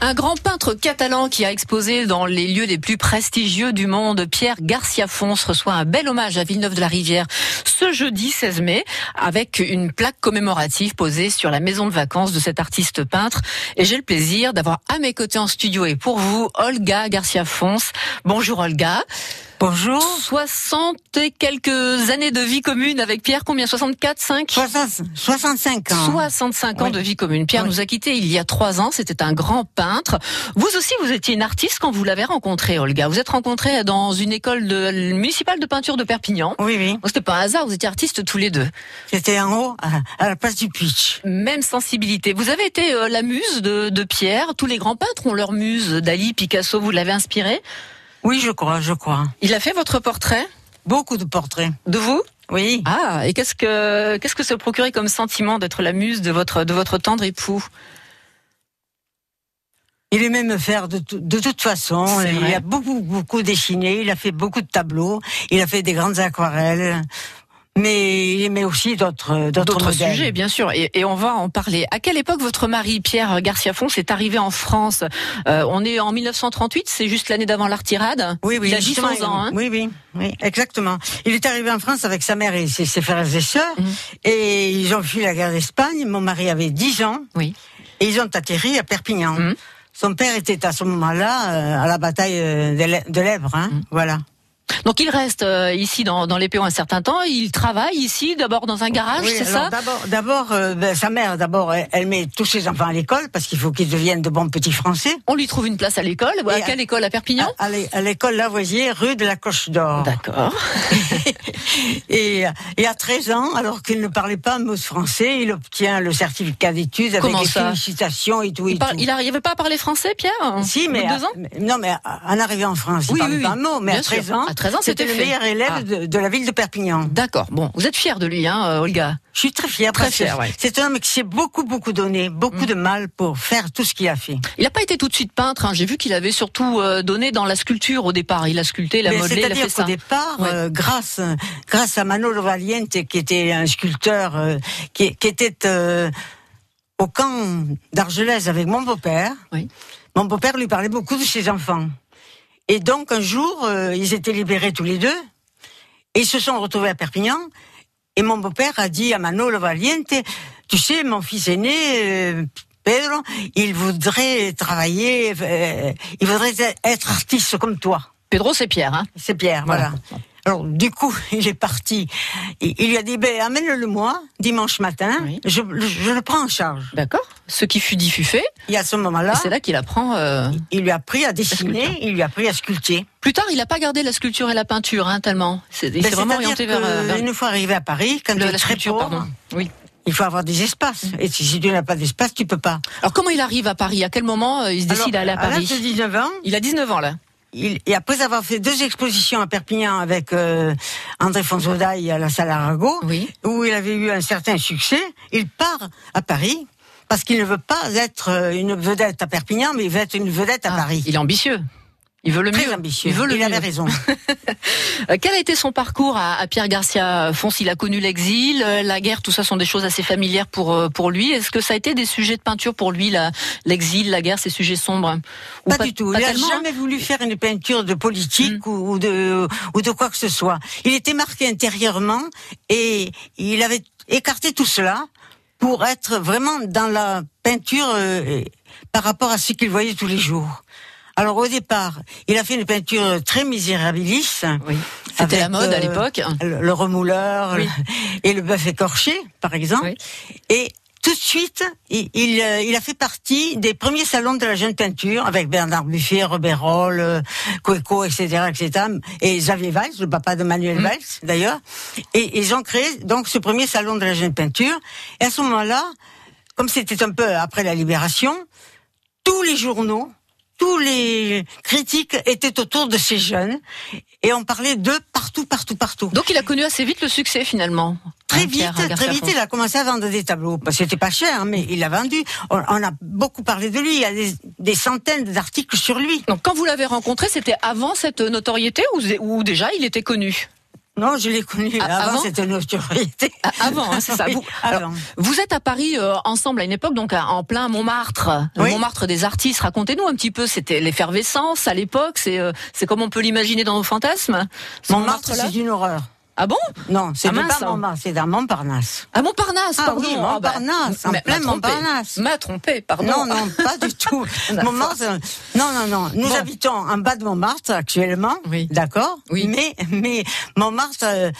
Un grand peintre catalan qui a exposé dans les lieux les plus prestigieux du monde, Pierre Garcia Fons, reçoit un bel hommage à Villeneuve-de-la-Rivière ce jeudi 16 mai avec une plaque commémorative posée sur la maison de vacances de cet artiste peintre. Et j'ai le plaisir d'avoir à mes côtés en studio et pour vous, Olga Garcia Fons. Bonjour Olga. Bonjour. 60 et quelques années de vie commune avec Pierre. Combien? 64, 5 65 ans. 65 ans de vie commune. Pierre nous a quittés il y a trois ans. C'était un grand peintre. Vous aussi, vous étiez une artiste quand vous l'avez rencontré, Olga. Vous êtes rencontré dans une école de, municipale de peinture de Perpignan. Oui, oui. C'était pas un hasard. Vous étiez artistes tous les deux. C'était en haut, à la place du pitch. Même sensibilité. Vous avez été euh, la muse de, de Pierre. Tous les grands peintres ont leur muse. Dali, Picasso, vous l'avez inspiré. Oui, je crois, je crois. Il a fait votre portrait Beaucoup de portraits. De vous Oui. Ah, et qu'est-ce que qu'est-ce que ça procurait comme sentiment d'être la muse de votre de votre tendre époux? Il aimait me faire de, de toute façon. Il a beaucoup, beaucoup dessiné. Il a fait beaucoup de tableaux. Il a fait des grandes aquarelles mais il aimait aussi d'autres d'autres sujets, bien sûr, et, et, on va en parler. À quelle époque votre mari Pierre Garcia Fons est arrivé en France? Euh, On est en 1938, c'est juste l'année d'avant l'artirade? Oui, oui, il a 10 ans. Hein? oui, oui, oui, exactement. Il est arrivé en France avec sa mère et ses, frères et sœurs, mhm. et ils ont fui la guerre d'Espagne. Mon mari avait 10 ans, oui, et ils ont atterri à Perpignan. Mhm. Son père était à ce moment-là euh, à la bataille euh, de l'Èbre, hein, mhm. voilà. Donc il reste euh, ici dans, dans les un certain temps. Il travaille ici, d'abord dans un garage, c'est ça D'abord, euh, ben, sa mère, d'abord, elle, met tous ses enfants à l'école parce qu'il faut qu'ils deviennent de bons petits Français. On lui trouve une place à l'école. À quelle école à Perpignan À, l'école Lavoisier, rue de la Coche d'Or. D'accord. et, et à 13 ans, alors qu'il ne parlait pas un mot de français, il obtient le certificat d'études avec des félicitations et tout. il, n'arrivait pas à parler français, Pierre Si, mais, deux ans non, mais en arrivant en France, il parlait pas un mot. Mais à 13 ans, c'était le meilleur élève ah. de, la ville de Perpignan. D'accord. Bon, vous êtes fier de lui, hein, euh, Olga? Je suis très fier. Très fier. C'est un homme qui s'est beaucoup, beaucoup donné, beaucoup mm. de mal pour faire tout ce qu'il a fait. Il n'a pas été tout de suite peintre. Hein. J'ai vu qu'il avait surtout euh, donné dans la sculpture au départ. Il a sculpté, il a modelé, il a fait ça. Au départ, euh, grâce, grâce à Manolo Valiente, qui était un sculpteur, qui, qui, était au camp d'Argelès avec mon beau-père. Oui. Mon beau-père lui parlait beaucoup de ses enfants. Et donc un jour, euh, ils étaient libérés tous les deux, et ils se sont retrouvés à Perpignan. Et mon beau-père a dit à Manolo Valiente, tu sais, mon fils aîné, euh, Pedro, il voudrait travailler, euh, il voudrait être artiste comme toi. Pedro, c'est Pierre, hein? C'est Pierre, voilà. Alors, du coup, il est parti. Il, lui a dit, ben, amène-le moi, dimanche matin. Je, le prends en charge. D'accord. Ce qui fut dit fut fait. Et à ce moment-là. C'est là, qu'il apprend. Euh, il lui a appris à dessiner, il lui a appris à sculpter. Plus tard, il n'a pas gardé la sculpture et la peinture, hein, tellement. C'est, il ben, s'est vraiment orienté vers, Une fois arrivé à Paris, quand le, la sculpture, pardon. Oui. Il faut avoir des espaces. Et si tu n'as pas d'espace, tu peux pas. Alors comment il arrive à Paris? À quel moment euh, il se décide d'aller à Paris À l'âge de 19 ans. Il a 19 ans là et après avoir fait deux expositions à Perpignan avec euh, André Fonsodaille à la salle Arago, où il avait eu un certain succès, il part à Paris parce qu'il ne veut pas être euh, une vedette à Perpignan, mais il veut être une vedette à ah, Paris. Il est ambitieux. Il veut le Très mieux. ambitieux. Il veut le il avait raison. Euh, quel a été son parcours à, Pierre Garcia Fons? Il a connu l'exil, euh, la guerre, tout ça sont des choses assez familières pour euh, pour lui. Est-ce que ça a été des sujets de peinture pour lui, l'exil, la, guerre, ces sujets sombres? Pas, du tout. il n'a jamais voulu faire une peinture de politique hmm. ou, de ou de quoi que ce soit. Il était marqué intérieurement et il avait écarté tout cela pour être vraiment dans la peinture par rapport à ce qu'il voyait tous les jours. Alors au départ, il a fait une peinture très misérabiliste. Oui. C'était la mode à euh, l'époque. Le, remouleur et le bœuf écorché, par exemple. Et tout de suite, il, euh, il, a fait partie des premiers salons de la jeune peinture avec Bernard Buffet, Robert Roll, euh, Coeco, etc., etc. Et Xavier Valls, le papa de Manuel mm. Valls, d'ailleurs. Et ils ont créé donc ce premier salon de la jeune peinture. Et à ce moment-là, comme c'était un peu après la libération, tous les journaux tous les critiques étaient autour de ces jeunes et on parlait d'eux partout, partout, partout. Donc il a connu assez vite le succès finalement. Très hein, vite, très vite, il a commencé à vendre des tableaux. C'était pas cher, mais il a vendu. On, a beaucoup parlé de lui. Il y a des, centaines d'articles sur lui. Donc quand vous l'avez rencontré, c'était avant cette notoriété ou, ou déjà il était connu? Non, je l'ai connu. Ah, avant, c'était une notoriété. Ah, avant, hein, c'est ça. vous, vous êtes à Paris euh, ensemble à une époque, donc en plein Montmartre, Montmartre des artistes. Racontez-nous un petit peu. C'était l'effervescence à l'époque. C'est euh, c'est comme on peut l'imaginer dans nos fantasmes. Montmartre, c'est une horreur. Ah bon? Non, c'est ah, pas Montmartre, c'est dans Montparnasse. Ah Montparnasse, ah, pardon. Oui, Montparnasse, en plein Montparnasse. M'a trompé, pardon. Non, non, pas du tout. Montmartre, non, non, non. Nous habitons en bas de Montmartre actuellement, oui. d'accord? Oui. Mais, mais Montmartre... Euh,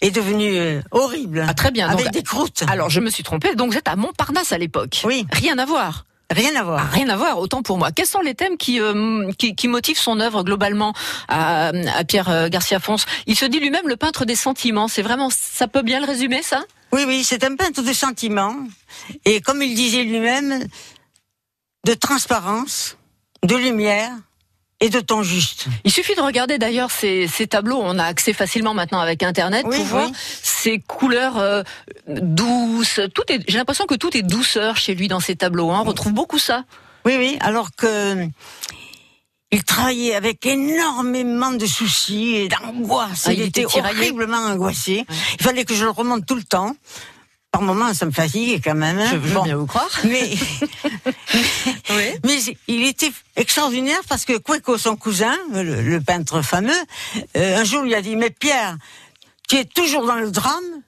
est devenu euh, horrible. Ah, très bien. Avec des croûtes. Alors, je me suis trompée. Donc, êtes à Montparnasse à l'époque. Oui. Rien à voir. Rien à voir. Ah, rien à voir, autant pour moi. Quels sont les thèmes qui, euh, qui, qui, motivent son œuvre globalement à, à Pierre euh, Garcia Fons? Il se dit lui-même le peintre des sentiments. C'est vraiment, ça peut bien le résumer, ça? Oui, oui, c'est un peintre de sentiments. Et comme il disait lui-même, de transparence, de lumière, et de temps juste. Il suffit de regarder d'ailleurs ces, ces, tableaux, on a accès facilement maintenant avec Internet pour voir ces couleurs euh, douces. Tout est, j'ai l'impression que tout est douceur chez lui dans ces tableaux. Hein. On retrouve beaucoup ça. Oui, oui. Alors que il travaillait avec énormément de soucis et d'angoisse. Ah, il, était, horriblement angoissé. Il fallait que je le remonte tout le temps par moments, ça me fatigue quand même. Hein. Je veux bien vous croire. Mais, mais, il était extraordinaire parce que Cueco, son cousin, le, peintre fameux, euh, un jour lui a dit, mais Pierre, tu es toujours dans le drame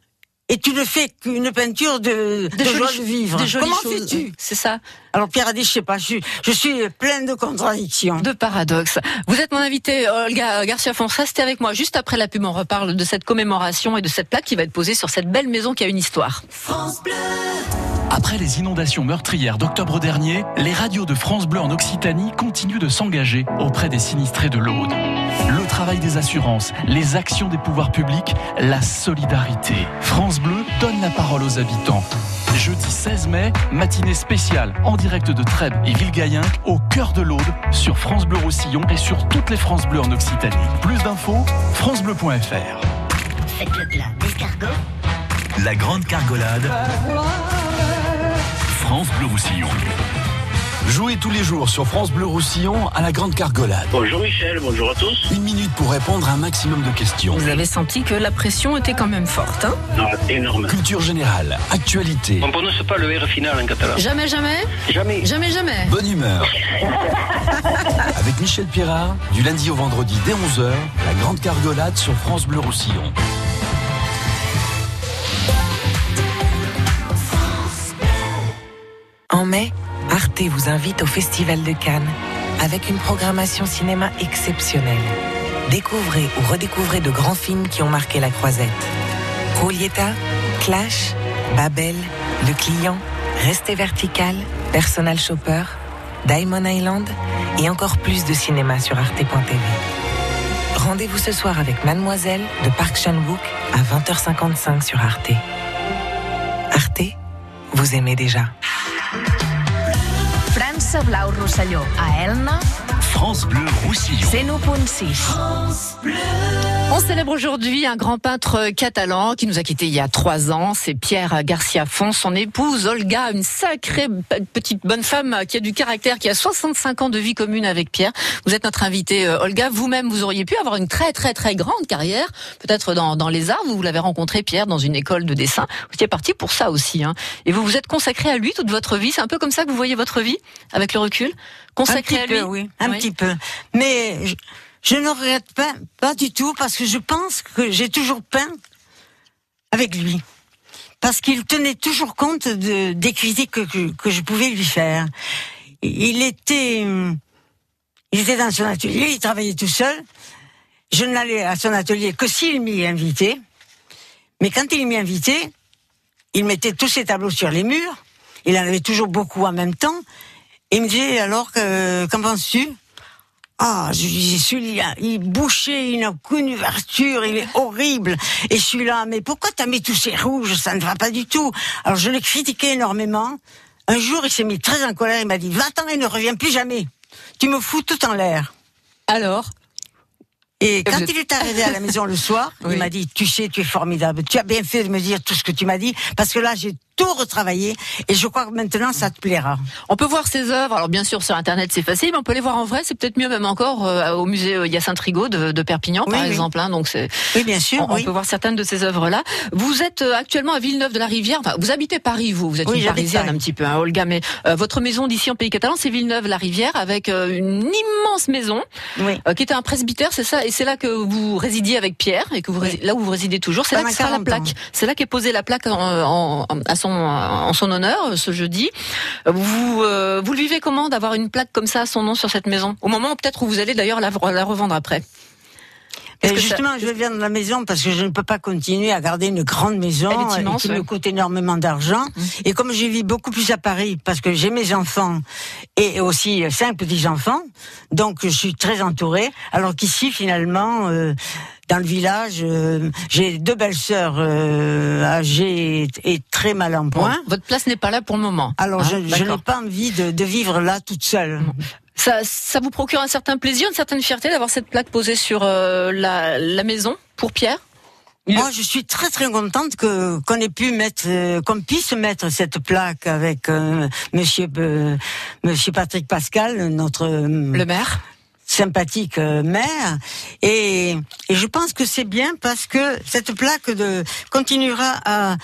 et tu ne fais qu'une peinture de, de, joie de vivre. Comment fais-tu C'est ça. Alors Pierre a dit, je sais pas, je, je suis pleine de contradictions. De paradoxes. Vous êtes mon invité, Olga Garcia Fons. Restez avec moi. Juste après la pub, on reparle de cette commémoration et de cette plaque qui va être posée sur cette belle maison qui a une histoire. France Bleu. Après les inondations meurtrières d'octobre dernier, les radios de France Bleu en Occitanie continuent de s'engager auprès des sinistrés de l'Aude. Le travail des assurances, les actions des pouvoirs publics, la solidarité. France Bleu donne la parole aux habitants. Jeudi 16 mai, matinée spéciale en direct de Trèbes et Villegayen au cœur de l'Aude sur France Bleu Roussillon et sur toutes les France Bleues en Occitanie. Plus d'infos, francebleu.fr. Faites le plat d'escargot. La grande cargolade. France Bleu Roussillon. Jouez tous les jours sur France Bleu Roussillon à la Grande Cargolade. Bonjour Michel, bonjour à tous. Une minute pour répondre à un maximum de questions. Vous avez senti que la pression était quand même forte, hein Non, énorme. Culture générale, actualité. On ne prononce pas le R final en catalan. Jamais, jamais Jamais. Jamais, jamais. Bonne humeur. Avec Michel Pirard, du lundi au vendredi dès 11h, la Grande Cargolade sur France Bleu Roussillon. En mai, Arte vous invite au Festival de Cannes avec une programmation cinéma exceptionnelle. Découvrez ou redécouvrez de grands films qui ont marqué la croisette. Julieta, Clash, Babel, Le Client, Restez Vertical, Personal Shopper, Diamond Island et encore plus de cinéma sur arte.tv. Rendez-vous ce soir avec Mademoiselle de Park Chan-wook à 20h55 sur Arte. Arte, vous aimez déjà. França Blau Rosselló, a Elna. France Bleu Roussillon. 101.6. France Bleu. On célèbre aujourd'hui un grand peintre catalan qui nous a quittés il y a trois ans. C'est Pierre Garcia Font, son épouse Olga, une sacrée petite bonne femme qui a du caractère, qui a 65 ans de vie commune avec Pierre. Vous êtes notre invitée, euh, Olga. Vous-même, vous auriez pu avoir une très très très grande carrière, peut-être dans, dans les arts. Vous, vous l'avez rencontré, Pierre, dans une école de dessin. Vous étiez parti pour ça aussi. Hein. Et vous vous êtes consacré à lui toute votre vie. C'est un peu comme ça que vous voyez votre vie, avec le recul? Consacré à lui peu, Oui, un petit peu. Mais... Je ne regrette pas, pas du tout, parce que je pense que j'ai toujours peint avec lui. Parce qu'il tenait toujours compte de, des critiques que, que, je pouvais lui faire. Il était, il était dans son atelier, il travaillait tout seul. Je n'allais à son atelier que s'il m'y invitait. Mais quand il m'y invitait, il mettait tous ses tableaux sur les murs. Il en avait toujours beaucoup en même temps. Il me disait alors, qu'en penses-tu? Ah, je disais, celui-là, il bouchait, il n'a qu'une ouverture, il est horrible. Et celui-là, mais pourquoi t'as mis tous ces rouges? Ça ne va pas du tout. Alors je l'ai critiqué énormément. Un jour, il s'est mis très en colère, il m'a dit, va-t'en et ne reviens plus jamais. Tu me fous tout en l'air. Alors? Et quand il est arrivé à la maison le soir, il m'a dit, tu sais, tu es formidable. Tu as bien fait de me dire tout ce que tu m'as dit, parce que là, j'ai tout retravaillé. Et je crois que maintenant, ça te plaira. On peut voir ses œuvres. Alors bien sûr, sur Internet, c'est facile, mais on peut les voir en vrai. C'est peut-être mieux même encore euh, au musée euh, Hyacinthe Rigaud de, de Perpignan, par Oui, exemple. hein. donc c'est Oui, bien sûr. on, on oui. peut voir certaines de ces œuvres-là. Vous êtes euh, actuellement à Villeneuve-de-la-Rivière. Enfin, vous habitez Paris, vous. Vous êtes une Parisienne Paris. un petit peu, hein, Olga. Mais euh, votre maison d'ici en Pays Catalan, c'est Villeneuve-la-Rivière, avec euh, une immense maison Oui. euh, qui était un presbytère, c'est ça. Et c'est là que vous résidiez avec Pierre et que vous rési- là où vous résidez toujours. C'est là que sera la 40 plaque. C'est là qu'est posée la plaque en, en- à son en son honneur euh, ce jeudi. Vous euh, vous le vivez comment d'avoir une plaque comme ça à son nom sur cette maison? Au moment peut-être où vous allez d'ailleurs la revendre après? Et ça- justement, je viens de la maison parce que je ne peux pas continuer à garder une grande maison immense, qui ouais. me coûte énormément d'argent. Et comme je vis beaucoup plus à Paris parce que j'ai mes enfants et aussi cinq petits enfants, donc je suis très entourée. Alors qu'ici, finalement. euh, dans le village, euh, j'ai deux belles sœurs euh, âgées et, et très mal en Bon, point. votre place n'est pas là pour le moment. Alors Hein, je, n'ai pas envie de, de vivre là toute seule. Ça, ça vous procure un certain plaisir, une certaine fierté d'avoir cette plaque posée sur euh, la, la maison pour Pierre? Moi, je suis très très contente que qu'on ait pu mettre, euh, qu'on puisse mettre cette plaque avec euh, Monsieur euh, Monsieur Patrick Pascal, notre euh, Le maire sympathique euh, maire, et, et je pense que c'est bien parce que cette plaque de continuera à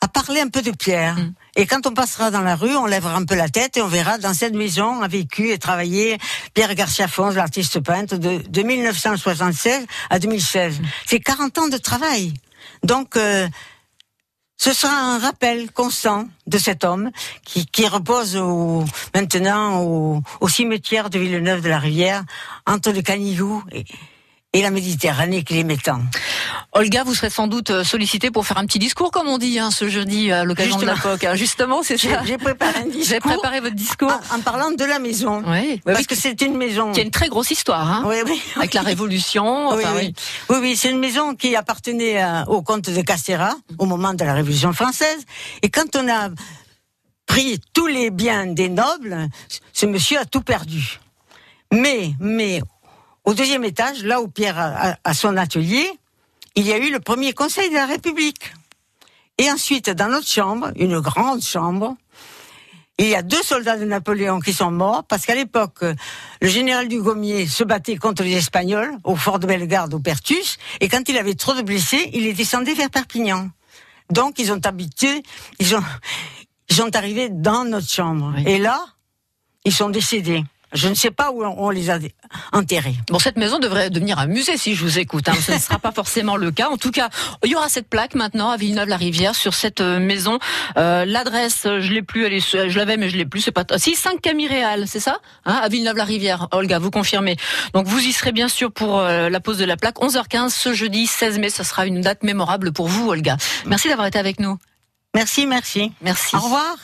à parler un peu de Pierre. Mm. Et quand on passera dans la rue, on lèvera un peu la tête et on verra dans cette maison a vécu et travaillé Pierre Garcia Fons, l'artiste peintre, de, de 1976 à 2016. C'est 40 ans de travail. Donc, euh, ce sera un rappel constant de cet homme qui, qui repose au, maintenant au, au cimetière de Villeneuve de la Rivière, entre le Canigou et, et la Méditerranée qu'il aimait tant. Olga, vous serez sans doute euh, sollicitée pour faire un petit discours, comme on dit, hein, ce jeudi à l'occasion de la Justement. POC. hein. Justement, c'est J'ai ça. j'ai préparé un discours préparé votre discours. en, en parlant de la maison. Oui, Parce que c'est une maison. qui a une très grosse histoire, hein, Oui, oui. avec la Révolution. Oui, enfin, oui. oui, oui, c'est une maison qui appartenait à- au comte de Castera au moment de la Révolution française. Et quand on a pris tous les biens des nobles, ce monsieur a tout perdu. Mais, mais, au deuxième étage, là où Pierre a, a- a son atelier, il y a eu le premier conseil de la République. Et ensuite, dans notre chambre, une grande chambre, il y a deux soldats de Napoléon qui sont morts parce qu'à l'époque, le général Dugommier se battait contre les Espagnols au fort de Bellegarde, au Pertus, et quand il avait trop de blessés, il les descendait vers Perpignan. Donc, ils ont habité, ils ont, ils sont arrivés dans notre chambre. Oui. Et là, ils sont décédés. Je ne sais pas où on les a enterrés. Bon, cette maison devrait devenir un musée si je vous écoute. Hein. Ce ne sera pas forcément le cas. En tout cas, il y aura cette plaque maintenant à Villeneuve-la-Rivière sur cette euh, maison. Euh, L'adresse, je l'ai plus. Elle est, je l'avais, mais je l'ai plus. C'est pas. Si 5 Camiréal, c'est ça hein, À Villeneuve-la-Rivière. Olga, vous confirmez. Donc vous y serez bien sûr pour euh, la pose de la plaque. 11h15 ce jeudi 16 mai. Ce sera une date mémorable pour vous, Olga. Merci d'avoir été avec nous. Merci, merci. Merci. Au revoir.